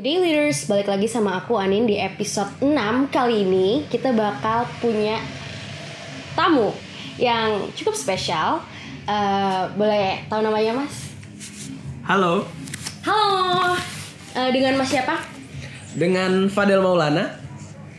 Jadi leaders, balik lagi sama aku Anin di episode 6 kali ini kita bakal punya tamu yang cukup spesial. Eh, boleh tahu namanya mas? Halo, Halo, Eh, dengan mas siapa? dengan Fadel Maulana.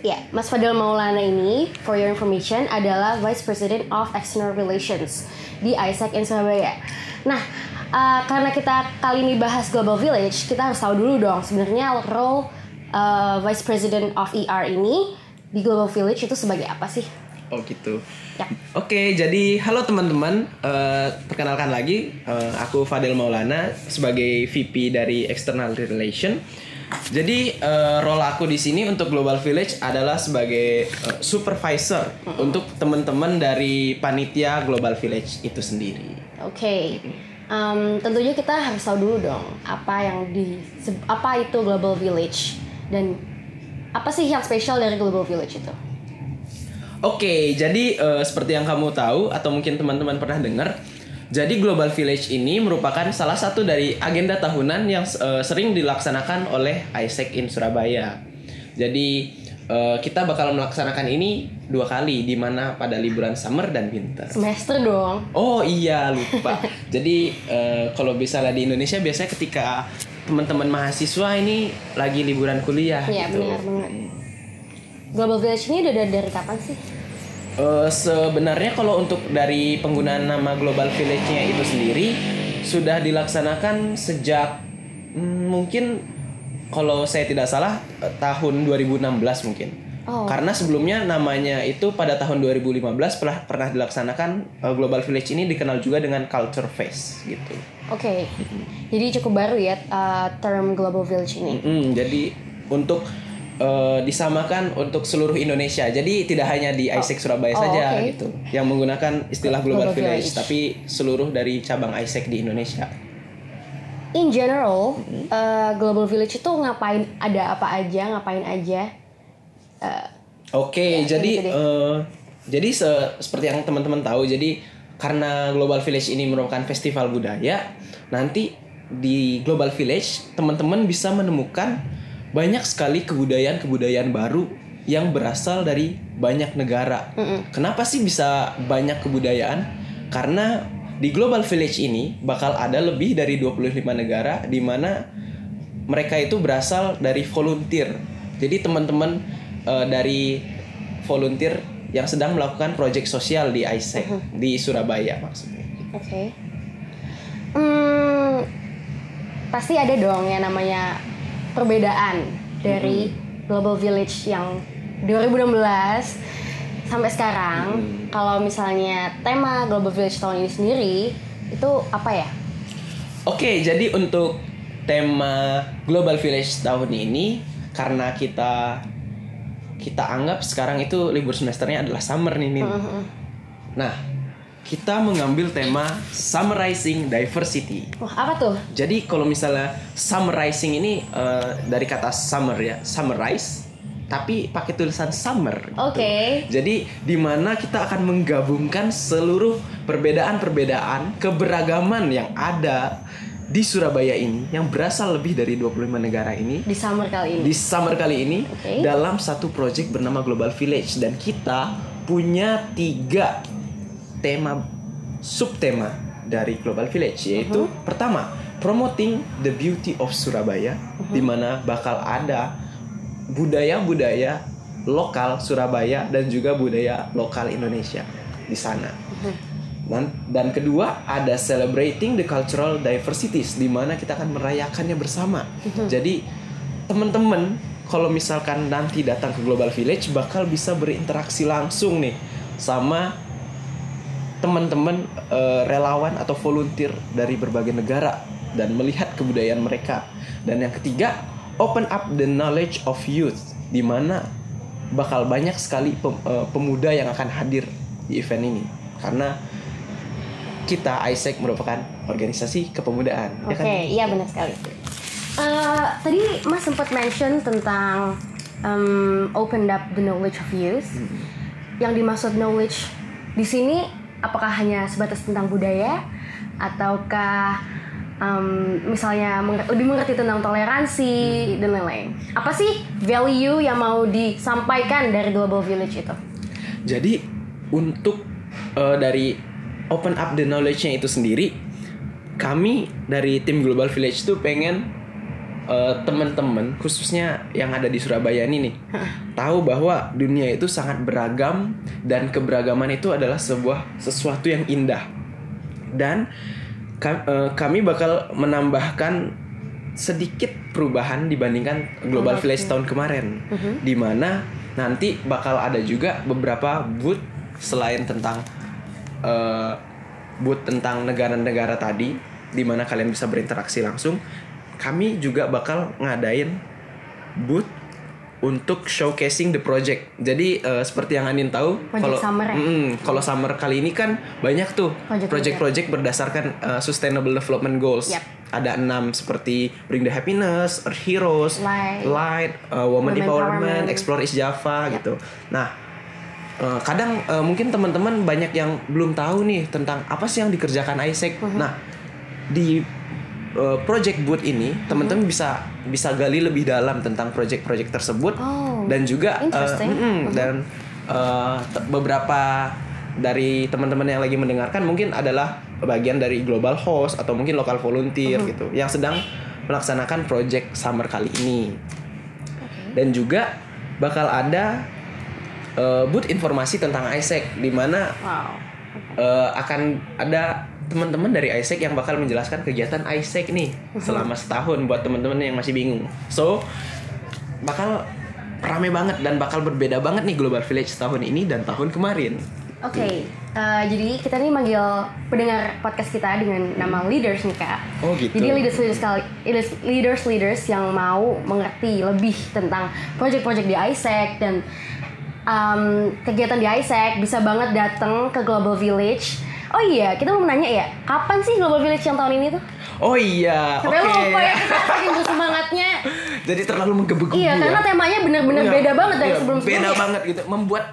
Ya, Mas Fadel Maulana ini, for your information, adalah Vice President of External Relations di ISEC in Surabaya. Nah, uh, karena kita kali ini bahas Global Village, kita harus tahu dulu dong sebenarnya role uh, Vice President of ER ini di Global Village itu sebagai apa sih? Oh gitu. Ya. Oke, jadi halo teman-teman. Eh, perkenalkan lagi, eh, aku Fadel Maulana sebagai VP dari External Relation. Jadi eh, role aku di sini untuk Global Village adalah sebagai eh, supervisor untuk teman-teman dari panitia Global Village itu sendiri. Oke. Um, tentunya kita harus tahu dulu dong apa yang di apa itu Global Village dan apa sih yang spesial dari Global Village itu? Oke, jadi eh, seperti yang kamu tahu atau mungkin teman-teman pernah dengar, jadi Global Village ini merupakan salah satu dari agenda tahunan yang eh, sering dilaksanakan oleh ISEC in Surabaya. Jadi eh, kita bakal melaksanakan ini dua kali, di mana pada liburan summer dan winter. Semester dong. Oh iya lupa. Jadi eh, kalau misalnya di Indonesia biasanya ketika teman-teman mahasiswa ini lagi liburan kuliah. Iya gitu. benar benar. Global Village ini udah dari, dari kapan sih? Eh, sebenarnya kalau untuk dari penggunaan nama Global Village-nya itu sendiri sudah dilaksanakan sejak mm, mungkin kalau saya tidak salah eh, tahun 2016 mungkin. Oh. Karena sebelumnya namanya itu pada tahun 2015 pernah pernah dilaksanakan eh, Global Village ini dikenal juga dengan Culture Fest gitu. Oke. Jadi cukup baru ya uh, term Global Village ini. Mm, jadi untuk eh, disamakan untuk seluruh Indonesia. Jadi tidak hanya di ISEC Surabaya Oh, saja oke. gitu yang menggunakan istilah Global, Global Village, Village. tapi seluruh dari cabang ISEC di Indonesia. In general, uh, Global Village itu ngapain? Ada apa aja? Ngapain aja? Uh, Oke, Ya, jadi gitu eh, jadi se- seperti yang teman-teman tahu, jadi karena Global Village ini merupakan festival budaya, nanti di Global Village teman-teman bisa menemukan banyak sekali kebudayaan-kebudayaan baru yang berasal dari banyak negara. Kenapa sih bisa banyak kebudayaan? Karena di Global Village ini bakal ada lebih dari 25 negara di mana mereka itu berasal dari volunteer. Jadi teman-teman eh, dari volunteer yang sedang melakukan proyek sosial di ISEC di Surabaya maksudnya. Oke. Hmm, pasti ada dong yang namanya perbedaan dari Global Village yang 2016 sampai sekarang. Kalau misalnya tema Global Village tahun ini sendiri itu apa ya? Oke, jadi untuk tema Global Village tahun ini karena kita kita anggap sekarang itu libur semesternya adalah summer nih, Nin. Nah, kita mengambil tema Summarizing Diversity. Wah, apa tuh? Jadi kalau misalnya summarizing ini eh, dari kata summer ya, summarize, tapi pakai tulisan summer. gitu. Oke. Jadi di mana kita akan menggabungkan seluruh perbedaan-perbedaan keberagaman yang ada di Surabaya ini yang berasal lebih dari 25 negara ini Di summer kali ini. di summer kali ini Oke. dalam satu project bernama Global Village dan kita punya tiga tema subtema dari Global Village yaitu pertama promoting the beauty of Surabaya di mana bakal ada budaya-budaya lokal Surabaya dan juga budaya lokal Indonesia di sana. Dan, dan kedua ada celebrating the cultural diversities di mana kita akan merayakannya bersama. Jadi teman-teman kalau misalkan nanti datang ke Global Village bakal bisa berinteraksi langsung nih sama teman-teman eh, relawan atau volunteer dari berbagai negara dan melihat kebudayaan mereka. Dan yang ketiga, open up the knowledge of youth di mana bakal banyak sekali pem- eh, pemuda yang akan hadir di event ini karena kita ISEC merupakan organisasi kepemudaan Oke, ya kan? iya benar sekali. Eh, tadi Mas sempat mention tentang um, open up the knowledge of youth. Yang dimaksud knowledge di sini apakah hanya sebatas tentang budaya ataukah um, misalnya menger- lebih mengerti tentang toleransi dan lain-lain. Apa sih value yang mau disampaikan dari Global Village itu? Jadi untuk eh, dari open up the knowledge-nya itu sendiri, kami dari tim Global Village tuh pengen eh, teman-teman khususnya yang ada di Surabaya ini nih tahu bahwa dunia itu sangat beragam dan keberagaman itu adalah sebuah sesuatu yang indah dan kami bakal menambahkan sedikit perubahan dibandingkan Global Oke. Village tahun kemarin. Di mana nanti bakal ada juga beberapa booth selain tentang eh, booth tentang negara-negara tadi di mana kalian bisa berinteraksi langsung. Kami juga bakal ngadain booth untuk showcasing the project. Jadi eh, seperti yang Anin tahu, kalau summer ya? Mm, kalau summer kali ini kan banyak tuh Project-project. berdasarkan eh, sustainable development goals. Yep. Ada enam seperti Bring the Happiness, Earth Heroes, Light. Light, eh, Women, Women Empowerment, Empowerment. Explore East Java Yep. gitu. Nah, kadang eh, mungkin teman-teman banyak yang belum tahu nih tentang apa sih yang dikerjakan ISEC. Mhm. Nah, di eh, project booth ini teman-teman bisa bisa gali lebih dalam tentang project-project tersebut Oh, dan juga interesting. mm-mm, Mhm. dan te- beberapa dari teman-teman yang lagi mendengarkan mungkin adalah bagian dari global host atau mungkin lokal volunteer Mhm. gitu yang sedang melaksanakan project summer kali ini dan juga bakal ada eh, booth informasi tentang ISEC di mana Wow. eh, akan ada teman-teman dari ISEC yang bakal menjelaskan kegiatan ISEC nih selama setahun buat teman-teman yang masih bingung. So bakal rame banget dan bakal berbeda banget nih Global Village tahun ini dan tahun kemarin. Oke, eh, jadi kita nih manggil pendengar podcast kita dengan nama leaders nih kak. Oh, gitu. Jadi leaders leaders kali leaders leaders yang mau mengerti lebih tentang project-project di ISEC dan um, kegiatan di ISEC bisa banget datang ke Global Village. Oh iya, kita mau nanya ya, kapan sih Global Village yang tahun ini tuh? Oh iya, oke. Sampai lupa ya kita saking bersemangatnya. Jadi terlalu menggebu-gebu Iya, ya. karena temanya bener-bener Iya, beda banget dari iya, sebelum-sebelumnya. Beda banget gitu, membuat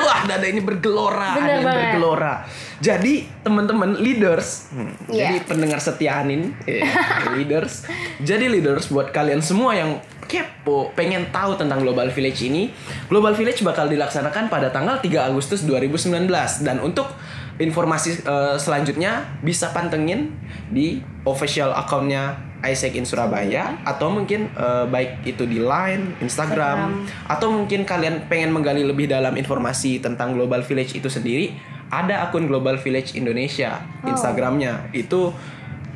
Wah, dada ini bergelora, ada yang bergelora. Jadi, teman-teman leaders, hmm, Iya. jadi pendengar setia Anin, eh, leaders. Jadi leaders buat kalian semua yang kepo, pengen tahu tentang Global Village ini, Global Village bakal dilaksanakan pada tanggal 3 Agustus 2019 dan untuk informasi eh, selanjutnya bisa pantengin di official accountnya Isaac in Surabaya atau mungkin eh, baik itu di Line, Instagram, atau mungkin kalian pengen menggali lebih dalam informasi tentang Global Village itu sendiri, ada akun Global Village Indonesia Oh. Instagramnya. Itu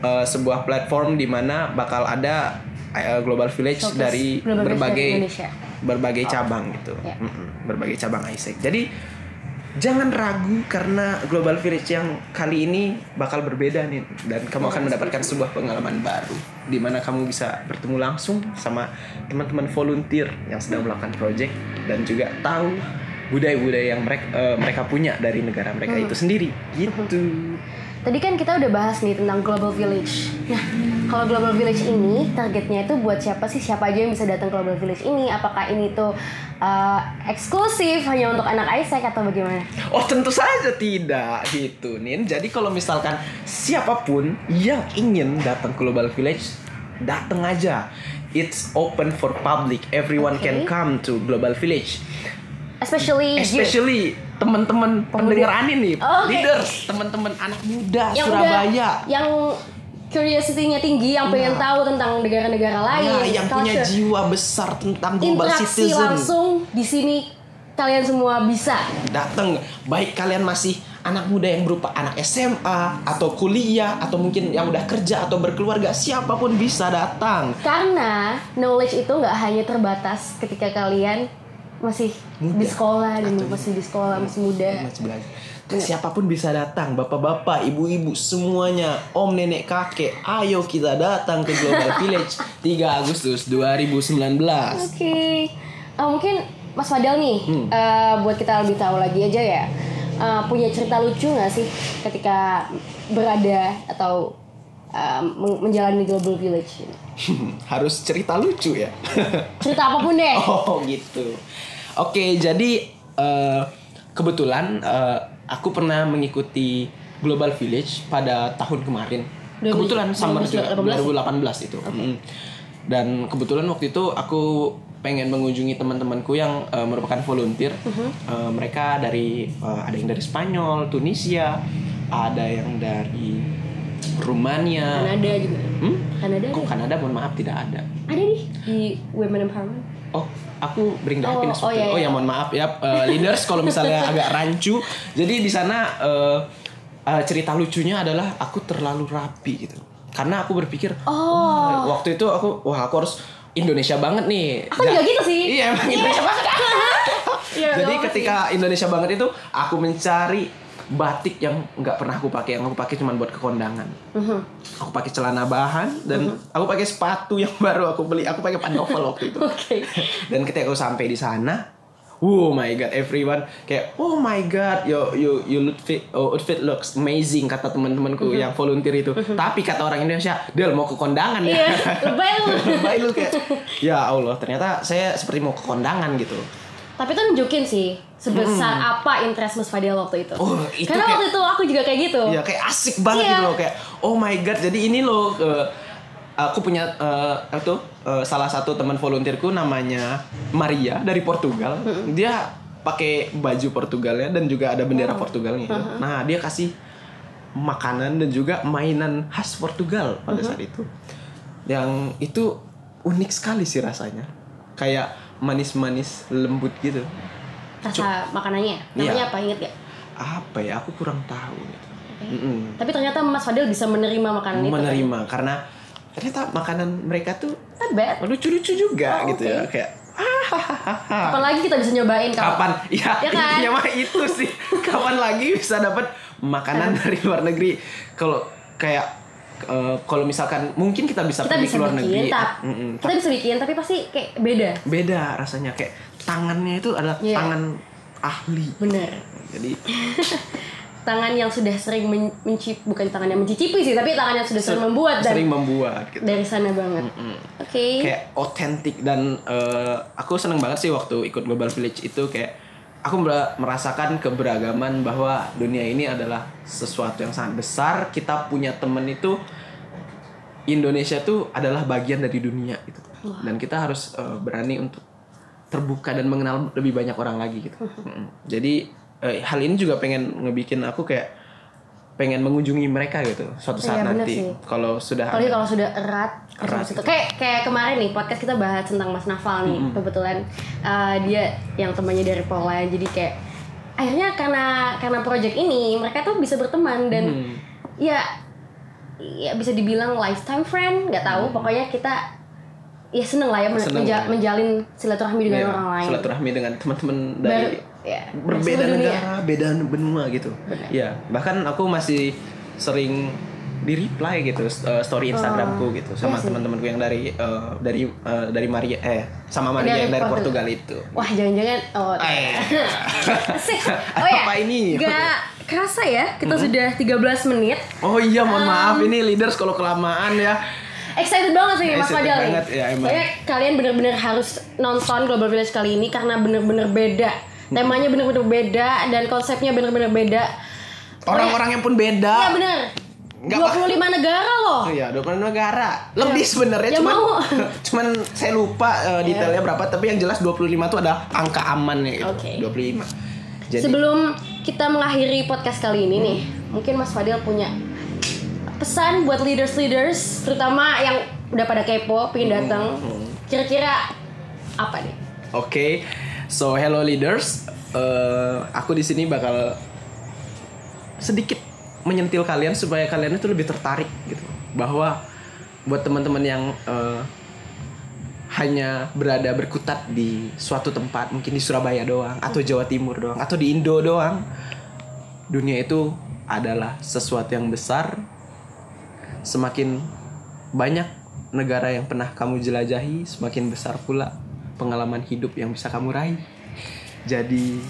eh, sebuah platform di mana bakal ada Global Village Showcase dari Global berbagai Indonesia. berbagai cabang gitu, Ya. Mm-mm, berbagai cabang Isaac. Jadi jangan ragu karena Global Village yang kali ini bakal berbeda nih dan kamu akan mendapatkan sebuah pengalaman baru di mana kamu bisa bertemu langsung sama teman-teman volunteer yang sedang melakukan project dan juga tahu budaya-budaya yang mereka mereka punya dari negara mereka itu sendiri gitu. Tadi kan kita udah bahas nih tentang Global Village. Nah, kalau Global Village ini targetnya itu buat siapa sih? Siapa aja yang bisa datang ke Global Village ini? Apakah ini tuh uh, eksklusif hanya untuk anak Isaac atau bagaimana? Oh tentu saja tidak gitu Nin Jadi kalau misalkan siapa pun yang ingin datang ke Global Village Datang aja It's open for public Everyone Oke. can come to Global Village Especially, you. Teman-teman pendengar Anin nih Oh, oke. Leaders, teman-teman anak muda yang Surabaya udah yang curiosity-nya tinggi yang pengen Nah. tahu tentang negara-negara lain, Nah, yang punya culture. jiwa besar tentang global interaksi citizen langsung di sini kalian semua bisa. datang baik kalian masih anak muda yang berupa anak SMA atau kuliah atau mungkin yang udah kerja atau berkeluarga siapa pun bisa datang Karena knowledge itu nggak hanya terbatas ketika kalian masih Muda. di sekolah dan masih di sekolah masih muda. Masih belajar. siapa pun bisa datang bapak-bapak ibu-ibu semuanya om nenek kakek ayo kita datang ke Global Village 3 Agustus 2019 Oke, Eh, mungkin Mas Fadel nih, Hmm. eh, buat kita lebih tahu lagi aja ya, eh, punya cerita lucu nggak sih ketika berada atau men- menjalani Global Village? harus cerita lucu ya Cerita apa pun deh. Oh gitu. Oke, jadi eh, kebetulan eh, aku pernah mengikuti Global Village pada tahun kemarin kebetulan summer 2018 juga, 2018 itu Mm. dan kebetulan waktu itu aku pengen mengunjungi teman-temanku yang eh, merupakan volunteer Mhm. Eh, mereka dari eh, ada yang dari Spanyol Tunisia ada yang dari Rumania Kanada juga. hmm? Kanada kok ada. Kanada mohon maaf tidak ada Ada nih di Women Empowerment. Oh, aku bring the Oh, happiness. oh, waktu iya, itu. oh iya. ya mohon maaf ya eh, leaders kalau misalnya agak rancu. Jadi di sana eh, eh, cerita lucunya adalah aku terlalu rapi gitu. Karena aku berpikir Oh. "Wah, waktu itu aku wah aku harus Indonesia banget nih. Aku juga gitu sih. Iya, emang Indonesia banget. Iya, Jadi nggak apa-apa ketika Indonesia banget itu aku mencari batik yang nggak pernah aku pakai, yang aku pakai cuma buat kekondangan. sih. Mhm. Aku pakai celana bahan dan aku pakai sepatu yang baru aku beli. Aku pakai pantofel waktu itu. Oke. Dan ketika aku sampai di sana, oh my god, everyone kayak oh my god, yo you you outfit oh, outfit looks amazing kata teman-temanku yang volunteer itu. Tapi kata orang Indonesia, Del mau ke kondangan ya. Iya, lebay lu. Lebay lu kayak ya Allah, ternyata saya seperti mau ke kondangan gitu. Tapi itu nunjukin sih sebesar apa interest Mas Fadil waktu itu. Oh, itu Karena kayak- waktu itu aku juga kayak gitu. Ya kayak asik banget Iya. gitu loh kayak oh my god, jadi ini loh eh, aku punya eh itu eh, salah satu teman volunteerku namanya Maria dari Portugal. Dia pakai baju Portugalnya dan juga ada bendera Portugalnya. gitu. Nah, dia kasih makanan dan juga mainan khas Portugal pada saat itu. Yang itu unik sekali sih rasanya. Kayak manis-manis lembut gitu. Rasa makanannya. Iya. Namanya apa inget gak? Apa ya? Aku kurang tahu gitu. Mm-mm. Tapi ternyata Mas Fadil bisa menerima makanan itu. kan? menerima karena ternyata makanan mereka tuh bad. lucu-lucu juga Oh, gitu ya kayak "Ah, Apalagi kita bisa nyobain kalau kapan ya, Ya kan? intinya mah itu sih kapan lagi bisa dapat makanan dari luar negeri kalau kayak eh, kalau misalkan mungkin kita bisa kita pergi bisa ke luar bikin, negeri tapi Mm-mm. kita bisa bikin tapi pasti kayak beda. beda rasanya kayak tangannya itu adalah Iya. tangan ahli Bener. jadi Tangan yang sudah sering men- mencip bukan tangan yang mencicipi sih, tapi tangan yang sudah sering membuat dan sering membuat gitu dari sana banget. Oke. kayak otentik dan eh, aku seneng banget sih waktu ikut Global Village itu kayak aku mer- merasakan keberagaman bahwa dunia ini adalah sesuatu yang sangat besar. Kita punya temen itu Indonesia tuh adalah bagian dari dunia gitu. Dan kita harus eh, berani untuk terbuka dan mengenal lebih banyak orang lagi gitu. Jadi eh, hal ini juga pengen ngebikin aku kayak pengen mengunjungi mereka gitu suatu saat Iya, nanti kalau sudah Apalagi ada- kalau sudah erat, Erat erat itu. gitu. Kayak kayak kemarin nih podcast kita bahas tentang Mas Nafal nih. Kebetulan uh, dia yang temannya dari Pola. Jadi kayak akhirnya karena karena project ini mereka tuh bisa berteman dan Hmm. ya ya bisa dibilang lifetime friend, nggak tahu. Pokoknya kita ya seneng lah ya Seneng menja- lah. menjalin silaturahmi dengan Iya, orang lain. silaturahmi dengan teman-teman dari ya, berbeda negara, beda benua gitu. Benar. Iya, bahkan aku masih sering di reply gitu uh, story Instagramku gitu sama iya teman-temanku yang dari uh, dari uh, dari Maria eh sama Maria Dari yang dari Portugal. Portugal itu. Wah jangan-jangan oh Eh. Asik. Oh ya Apa ini? Gak kerasa ya Kita sudah 13 menit Oh iya, mohon Um, maaf ini leaders kalau kelamaan ya. Excited banget sih Mas Fadil nih banget, ya, emang. Kalian bener-bener harus nonton Global Village kali ini Karena bener-bener beda Temanya bener-bener beda Dan konsepnya bener-bener beda Orang-orangnya pun beda. Iya bener Nggak 25 negara loh Oh iya, 20 negara. Lebih sebenarnya Ya cuman mau. cuman saya lupa uh, detailnya berapa tapi yang jelas 25 itu ada angka amannya gitu. Oke. 25. Jadi Sebelum kita mengakhiri podcast kali ini nih Mungkin Mas Fadil punya pesan buat leaders-leaders Terutama yang udah pada kepo, pengen datang Kira-kira apa nih? Oke, so hello leaders, Eh, aku di sini bakal sedikit menyentil kalian supaya kalian itu lebih tertarik gitu, bahwa buat teman-teman yang eh, hanya berada berkutat di suatu tempat, mungkin di Surabaya doang, atau Jawa Timur doang, atau di Indo doang, dunia itu adalah sesuatu yang besar. Semakin banyak negara yang pernah kamu jelajahi, semakin besar pula pengalaman hidup yang bisa kamu raih. Jadi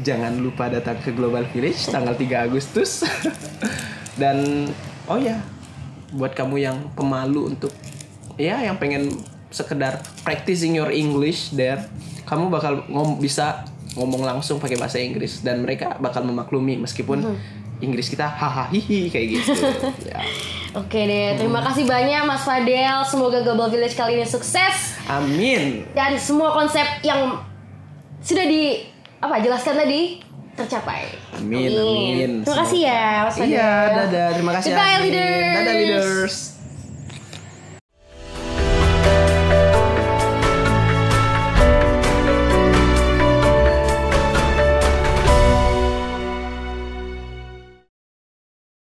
jangan lupa datang ke Global Village tanggal 3 Agustus. Dan oh ya, buat kamu yang pemalu untuk ya yang pengen sekedar practicing your English there, kamu bakal ngom bisa ngomong langsung pakai bahasa Inggris dan mereka bakal memaklumi meskipun Inggris kita hahaha hihi kayak gitu. ya. Oke deh, terima kasih banyak Mas Fadel. Semoga Global Village kali ini sukses Amin. dan semua konsep yang sudah di apa jelaskan tadi tercapai. Amin, amin. Terima kasih ya Mas Fadel. Iya, dadah. Terima kasih. Goodbye, Amin. leaders. Dadah leaders.